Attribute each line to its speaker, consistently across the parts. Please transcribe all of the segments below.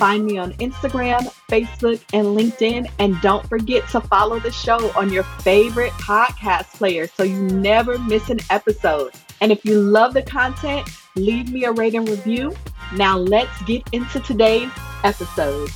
Speaker 1: Find me on Instagram, Facebook, and LinkedIn. And don't forget to follow the show on your favorite podcast player so you never miss an episode. And if you love the content, leave me a rate and review. Now let's get into today's episode.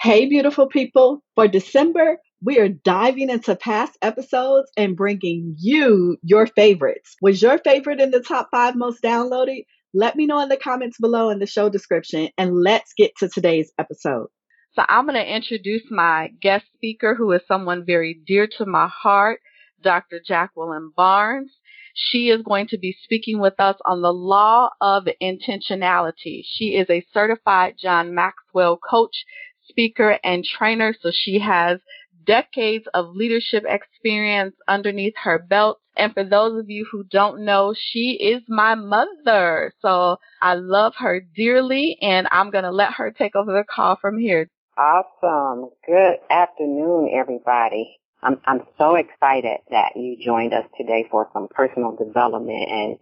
Speaker 1: Hey, beautiful people. For December, we are diving into past episodes and bringing you your favorites. Was your favorite in the top five most downloaded? Let me know in the comments below in the show description, and let's get to today's episode.
Speaker 2: So, I'm going to introduce my guest speaker, who is someone very dear to my heart, Dr. Jacqueline Barnes. She is going to be speaking with us on the law of intentionality. She is a certified John Maxwell coach, speaker, and trainer. So she has decades of leadership experience underneath her belt. And for those of you who don't know, she is my mother. So I love her dearly and I'm going to let her take over the call from here.
Speaker 3: Awesome. Good afternoon, everybody. I'm, I'm so excited that you joined us today for some personal development and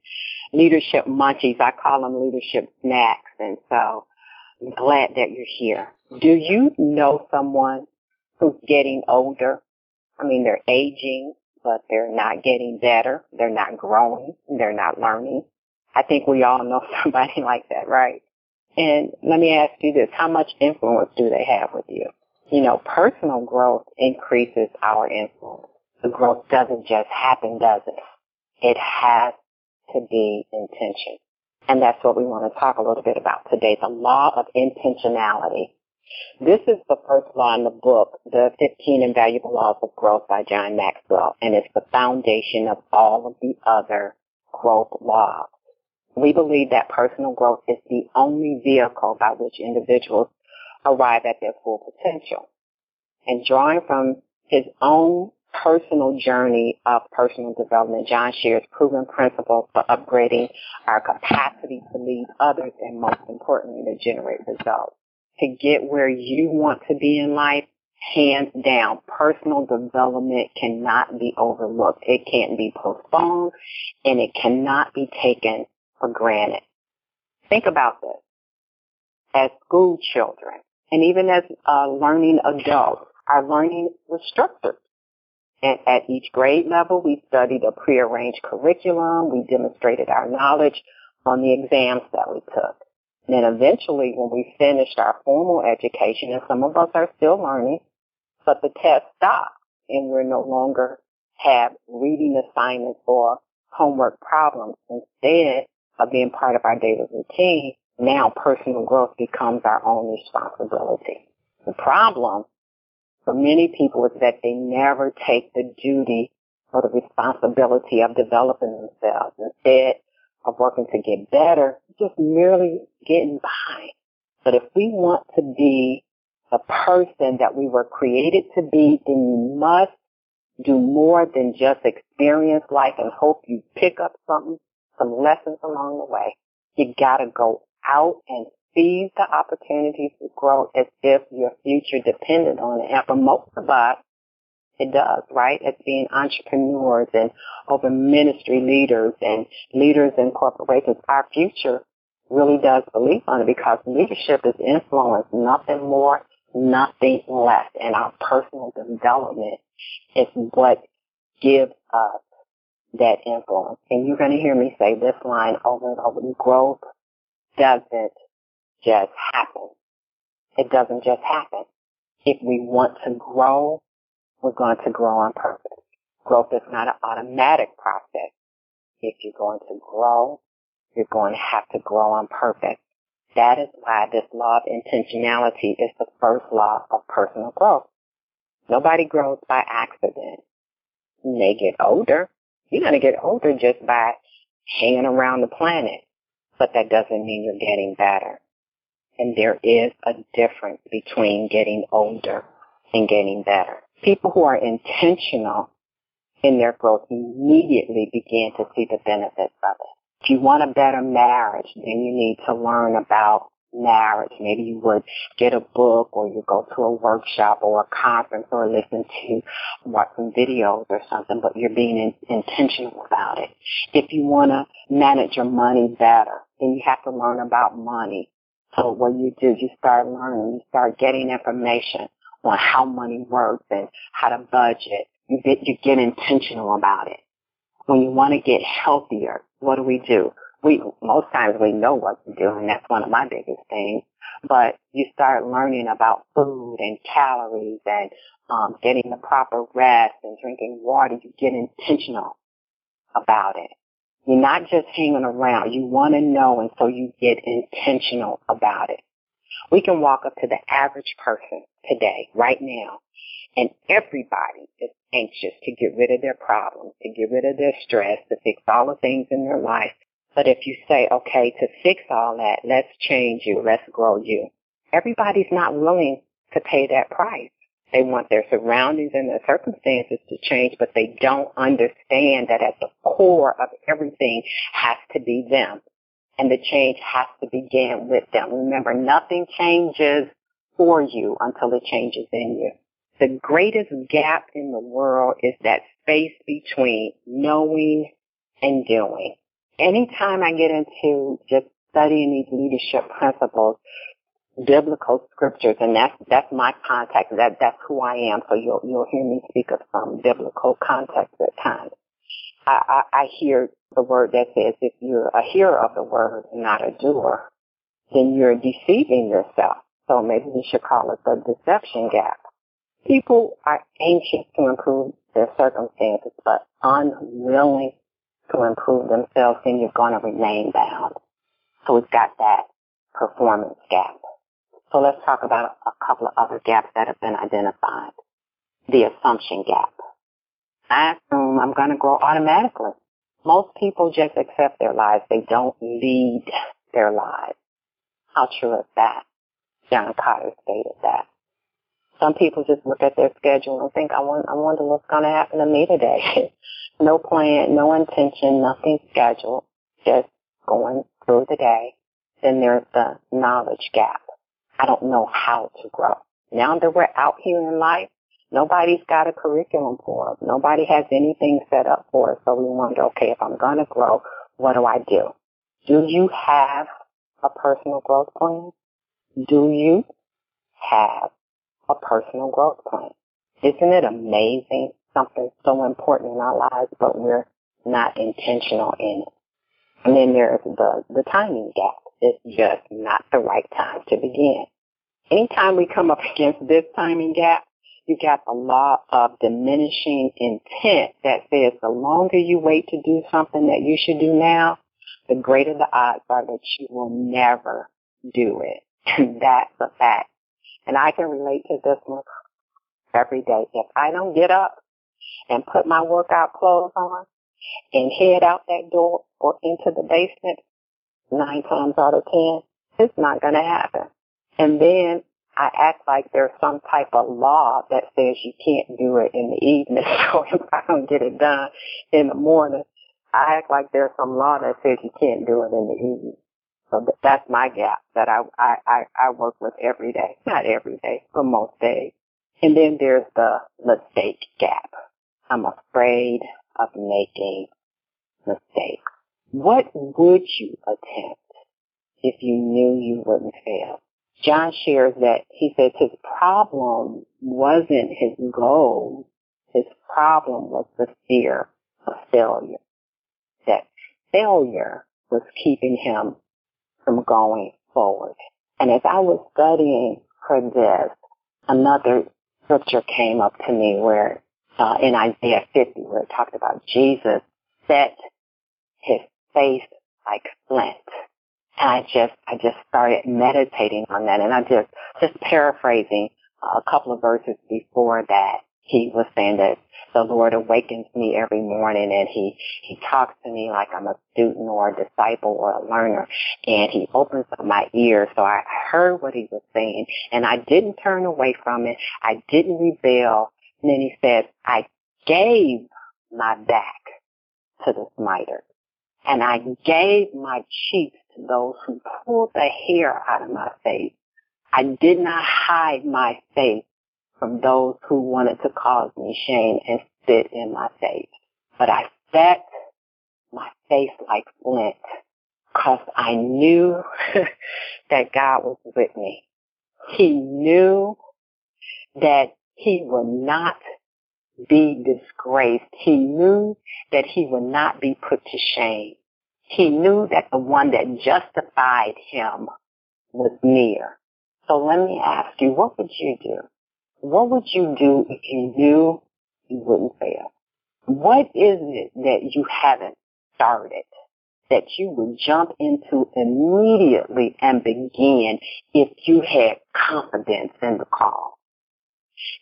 Speaker 3: leadership munchies. I call them leadership snacks. And so I'm glad that you're here. Do you know someone who's getting older. I mean, they're aging, but they're not getting better. They're not growing. They're not learning. I think we all know somebody like that, right? And let me ask you this, how much influence do they have with you? You know, personal growth increases our influence. The growth doesn't just happen, does it? It has to be intention. And that's what we want to talk a little bit about today, the law of intentionality. This is the first law in the book, The 15 Invaluable Laws of Growth by John Maxwell, and it's the foundation of all of the other growth laws. We believe that personal growth is the only vehicle by which individuals arrive at their full potential. And drawing from his own personal journey of personal development, John shares proven principles for upgrading our capacity to lead others and most importantly to generate results to get where you want to be in life, hands down, personal development cannot be overlooked. It can't be postponed and it cannot be taken for granted. Think about this. As school children and even as uh, learning adults, our learning was structured. And at each grade level, we studied a prearranged curriculum. We demonstrated our knowledge on the exams that we took. Then eventually when we finished our formal education, and some of us are still learning, but the test stopped and we're no longer have reading assignments or homework problems. Instead of being part of our daily routine, now personal growth becomes our own responsibility. The problem for many people is that they never take the duty or the responsibility of developing themselves. Instead, of working to get better, just merely getting by. But if we want to be the person that we were created to be, then you must do more than just experience life and hope you pick up something, some lessons along the way. You gotta go out and seize the opportunities to grow as if your future depended on it. And for most of us, it does, right? As being entrepreneurs and open ministry leaders and leaders in corporations, our future really does believe on it because leadership is influence, nothing more, nothing less. And our personal development is what gives us that influence. And you're going to hear me say this line over and over. Growth doesn't just happen. It doesn't just happen. If we want to grow, we're going to grow on purpose. Growth is not an automatic process. If you're going to grow, you're going to have to grow on purpose. That is why this law of intentionality is the first law of personal growth. Nobody grows by accident. May get older. You're going to get older just by hanging around the planet. But that doesn't mean you're getting better. And there is a difference between getting older and getting better. People who are intentional in their growth immediately begin to see the benefits of it. If you want a better marriage, then you need to learn about marriage. Maybe you would get a book or you go to a workshop or a conference or listen to watch some videos or something, but you're being in, intentional about it. If you want to manage your money better, then you have to learn about money. So what you do, you start learning, you start getting information on how money works and how to budget. You get, you get intentional about it. When you want to get healthier, what do we do? we most times we know what to do, and that's one of my biggest things. But you start learning about food and calories and um, getting the proper rest and drinking water. You get intentional about it. You're not just hanging around. You want to know, and so you get intentional about it. We can walk up to the average person today, right now, and everybody is anxious to get rid of their problems, to get rid of their stress, to fix all the things in their life but if you say, okay, to fix all that, let's change you, let's grow you, everybody's not willing to pay that price. They want their surroundings and their circumstances to change, but they don't understand that at the core of everything has to be them. And the change has to begin with them. Remember, nothing changes for you until it changes in you. The greatest gap in the world is that space between knowing and doing anytime I get into just studying these leadership principles, biblical scriptures, and that's that's my context. That that's who I am. So you'll you'll hear me speak of some biblical context at times. I, I, I hear the word that says if you're a hearer of the word and not a doer, then you're deceiving yourself. So maybe we should call it the deception gap. People are anxious to improve their circumstances, but unwilling to improve themselves, then you're going to remain bound. So we've got that performance gap. So let's talk about a couple of other gaps that have been identified. The assumption gap. I assume I'm going to grow automatically. Most people just accept their lives. They don't lead their lives. How true is that? John Carter stated that. Some people just look at their schedule and think, I, want, I wonder what's going to happen to me today. no plan, no intention, nothing scheduled, just going through the day. Then there's the knowledge gap. I don't know how to grow. Now that we're out here in life, nobody's got a curriculum for us. Nobody has anything set up for us. So we wonder, okay, if I'm going to grow, what do I do? Do you have a personal growth plan? Do you have a personal growth plan? Isn't it amazing something so important in our lives, but we're not intentional in it. And then there's the, the timing gap. It's just not the right time to begin. Anytime we come up against this timing gap, you got the law of diminishing intent that says the longer you wait to do something that you should do now, the greater the odds are that you will never do it. And that's a fact. And I can relate to this one every day. If I don't get up and put my workout clothes on and head out that door or into the basement, nine times out of ten, it's not going to happen. And then I act like there's some type of law that says you can't do it in the evening. So if I don't get it done in the morning, I act like there's some law that says you can't do it in the evening. So that's my gap that I, I, I, I work with every day. Not every day, but most days. And then there's the mistake gap. I'm afraid of making mistakes. What would you attempt if you knew you wouldn't fail? John shares that he says his problem wasn't his goal. His problem was the fear of failure. That failure was keeping him from going forward. And as I was studying for this, another scripture came up to me where uh, in Isaiah 50 where it talked about Jesus set his face like flint. And I just, I just started meditating on that and I just, just paraphrasing a couple of verses before that. he was saying that the Lord awakens me every morning and he, he talks to me like I'm a student or a disciple or a learner and he opens up my ears. So I heard what he was saying and I didn't turn away from it. I didn't rebel. And then he said, I gave my back to the smiter and I gave my cheeks to those who pulled the hair out of my face. I did not hide my face from those who wanted to cause me shame and spit in my face. But I set my face like flint because I knew that God was with me. He knew that he would not be disgraced. He knew that he would not be put to shame. He knew that the one that justified him was near. So let me ask you, what would you do? What would you do if you knew you wouldn't fail? What is it that you haven't started that you would jump into immediately and begin if you had confidence in the call?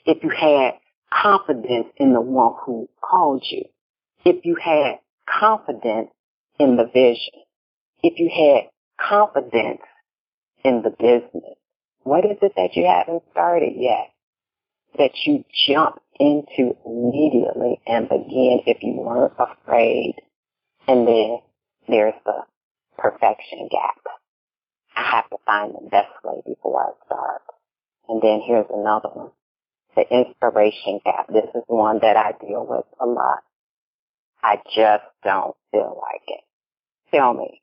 Speaker 3: If you had confidence in the one who called you? If you had confidence in the vision? If you had confidence in the business? What is it that you haven't started yet that you jump into immediately and begin if you weren't afraid? And then there's the perfection gap. I have to find the best way before I start. And then here's another one. The inspiration gap. This is one that I deal with a lot. I just don't feel like it. Tell me,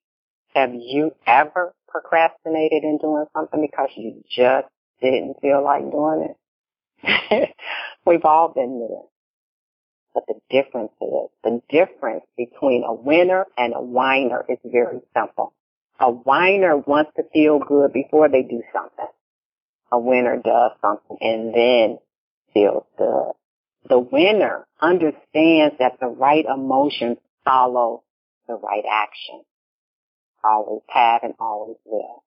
Speaker 3: have you ever procrastinated in doing something because you just didn't feel like doing it? We've all been there. But the difference is, the difference between a winner and a whiner is very simple. A whiner wants to feel good before they do something. A winner does something and then feels good. The winner understands that the right emotions follow the right action always have and always will.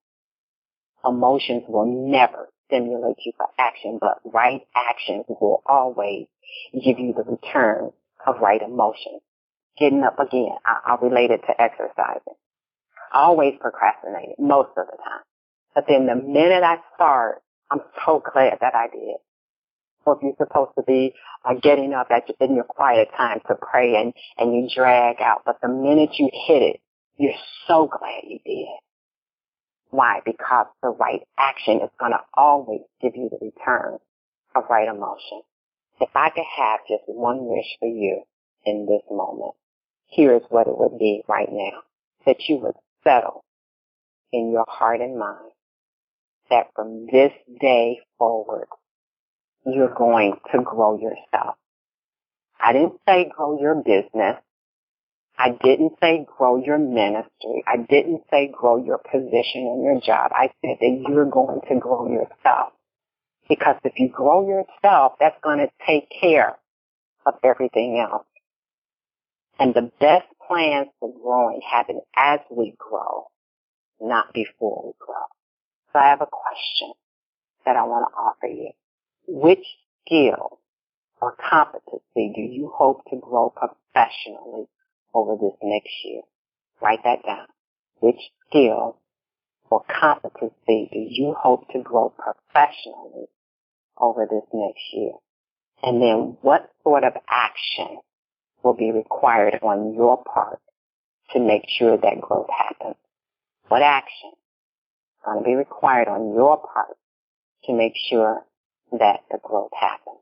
Speaker 3: Emotions will never stimulate you for action, but right actions will always give you the return of right emotions. Getting up again, I, will relate it to exercising. Always procrastinated most of the time. But then the minute I start, I'm so glad that I did. Or if you're supposed to be uh, getting up at, in your quiet time to pray and, and you drag out, but the minute you hit it, you're so glad you did. Why? Because the right action is going to always give you the return of right emotion. If I could have just one wish for you in this moment, here's what it would be right now. That you would settle in your heart and mind that from this day forward, you're going to grow yourself. I didn't say grow your business. I didn't say grow your ministry. I didn't say grow your position in your job. I said that you're going to grow yourself. Because if you grow yourself, that's going to take care of everything else. And the best plans for growing happen as we grow, not before we grow. So I have a question that I want to offer you. Which skill or competency do you hope to grow professionally over this next year. Write that down. Which skill or competency do you hope to grow professionally over this next year? And then what sort of action will be required on your part to make sure that growth happens? What action is going to be required on your part to make sure that the growth happens?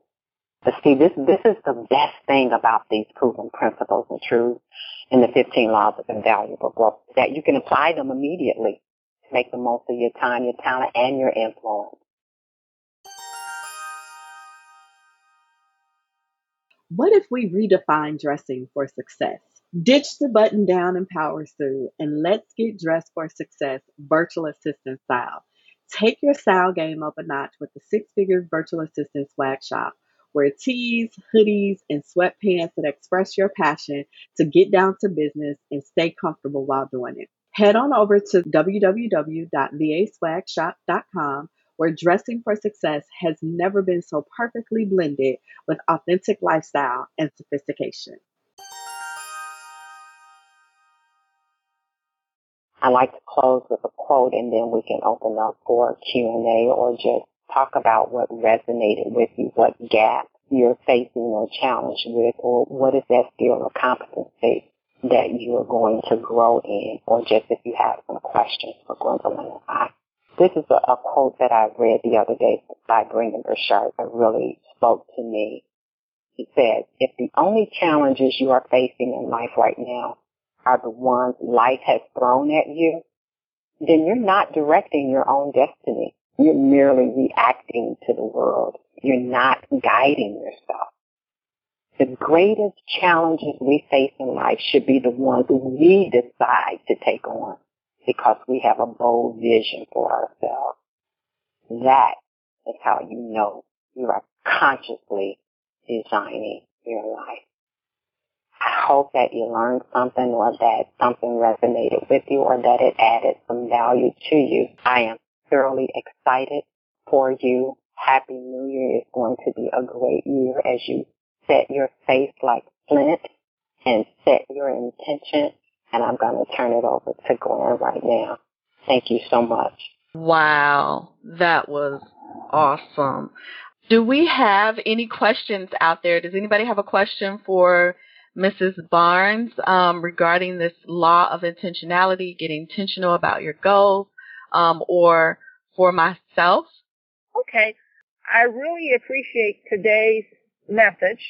Speaker 3: But see, this, this is the best thing about these proven principles and truths in the 15 laws of invaluable growth, that you can apply them immediately to make the most of your time, your talent, and your influence.
Speaker 1: What if we redefine dressing for success? Ditch the button down and power suit and let's get dressed for success virtual assistant style. Take your style game up a notch with the Six Figures Virtual Assistant Swag Shop Wear tees, hoodies, and sweatpants that express your passion to get down to business and stay comfortable while doing it. Head on over to www.vaswagshop.com where dressing for success has never been so perfectly blended with authentic lifestyle and sophistication.
Speaker 3: I like to close with a quote and then we can open up for Q&A or just talk about what resonated with you, what gap you're facing or challenged with, or what is that skill or competency that you are going to grow in, or just if you have some questions for Gwendolyn I. This is a, a quote that I read the other day by Brendon Burchard that really spoke to me. He said, if the only challenges you are facing in life right now are the ones life has thrown at you, then you're not directing your own destiny. You're merely reacting to the world. You're not guiding yourself. The greatest challenges we face in life should be the ones we decide to take on because we have a bold vision for ourselves. That is how you know you are consciously designing your life. I hope that you learned something or that something resonated with you or that it added some value to you. I am thoroughly excited for you. Happy New Year is going to be a great year as you set your face like flint and set your intention. And I'm going to turn it over to Gwen right now. Thank you so much.
Speaker 2: Wow, that was awesome. Do we have any questions out there? Does anybody have a question for Mrs. Barnes um, regarding this law of intentionality, getting intentional about your goals, um, or for myself?
Speaker 4: Okay. I really appreciate today's message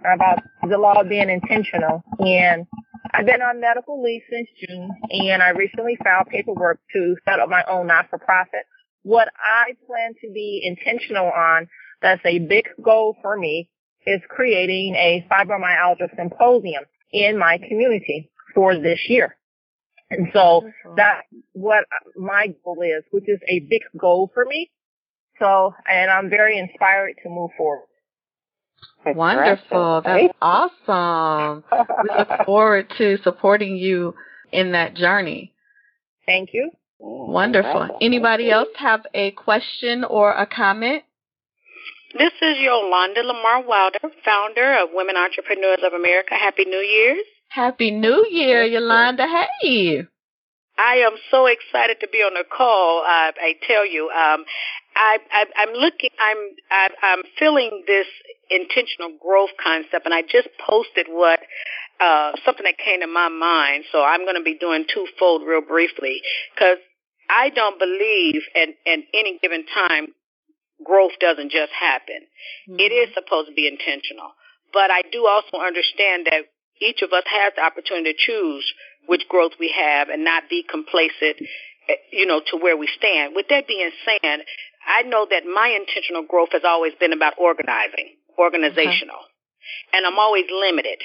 Speaker 4: about the law of being intentional. And I've been on medical leave since June, and I recently filed paperwork to set up my own not-for-profit. What I plan to be intentional on, that's a big goal for me, is creating a fibromyalgia symposium in my community for this year. And so that's what my goal is, which is a big goal for me. So, and I'm very inspired to move forward.
Speaker 2: Wonderful. That's awesome. we look forward to supporting you in that journey.
Speaker 4: Thank you.
Speaker 2: Wonderful. Anybody else have a question or a comment?
Speaker 5: This is Yolanda Lamar Wilder, founder of Women Entrepreneurs of America. Happy New Year's.
Speaker 2: Happy New Year, Yolanda. Hey.
Speaker 5: I am so excited to be on the call. Uh, I tell you, um, I, I, I'm looking. I'm I, I'm feeling this intentional growth concept, and I just posted what uh, something that came to my mind. So I'm going to be doing twofold real briefly because I don't believe at, at any given time growth doesn't just happen. Mm-hmm. It is supposed to be intentional. But I do also understand that each of us has the opportunity to choose which growth we have and not be complacent, eh, you know, to where we stand. With that being said, I know that my intentional growth has always been about organizing, organizational. Okay. And I'm always limited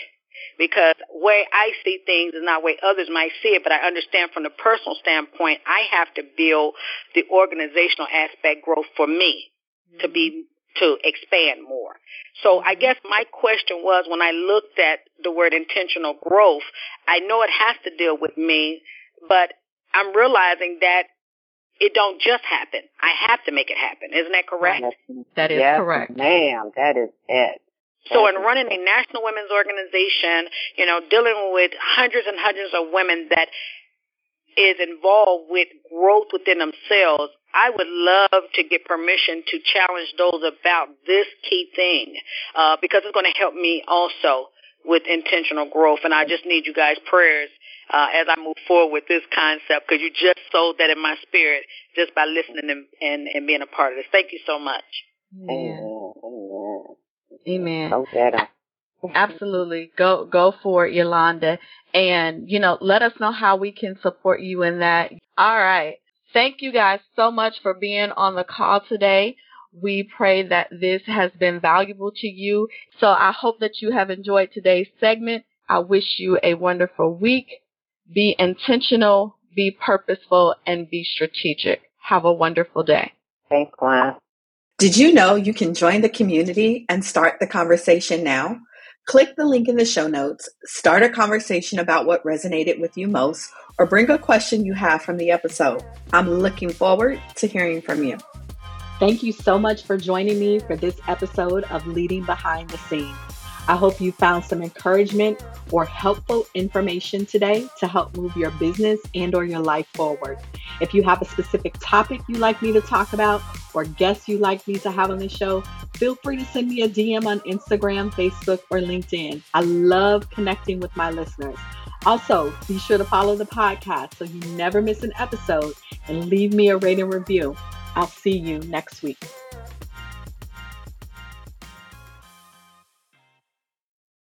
Speaker 5: because way I see things is not way others might see it, but I understand from the personal standpoint, I have to build the organizational aspect growth for me to be to expand more. So I guess my question was when I looked at the word intentional growth, I know it has to deal with me, but I'm realizing that it don't just happen. I have to make it happen. Isn't that correct?
Speaker 2: That is
Speaker 3: yes,
Speaker 2: correct.
Speaker 3: Ma'am, that is it.
Speaker 5: So in running a national women's organization, you know, dealing with hundreds and hundreds of women that is involved with growth within themselves, I would love to get permission to challenge those about this key thing uh, because it's going to help me also with intentional growth. And I just need you guys' prayers uh, as I move forward with this concept because you just sold that in my spirit just by listening and, and, and being a part of this. Thank you so much.
Speaker 2: Amen. Amen. Amen. Absolutely. Go go for it, Yolanda. And, you know, let us know how we can support you in that. All right. Thank you guys so much for being on the call today. We pray that this has been valuable to you. So I hope that you have enjoyed today's segment. I wish you a wonderful week. Be intentional, be purposeful, and be strategic. Have a wonderful day.
Speaker 3: Thanks, Gwen.
Speaker 1: Did you know you can join the community and start the conversation now? Click the link in the show notes, start a conversation about what resonated with you most, or bring a question you have from the episode. I'm looking forward to hearing from you. Thank you so much for joining me for this episode of Leading Behind the Scenes. I hope you found some encouragement or helpful information today to help move your business and or your life forward. If you have a specific topic you'd like me to talk about or guests you'd like me to have on the show, feel free to send me a DM on Instagram, Facebook, or LinkedIn. I love connecting with my listeners. Also, be sure to follow the podcast so you never miss an episode and leave me a rating review. I'll see you next week.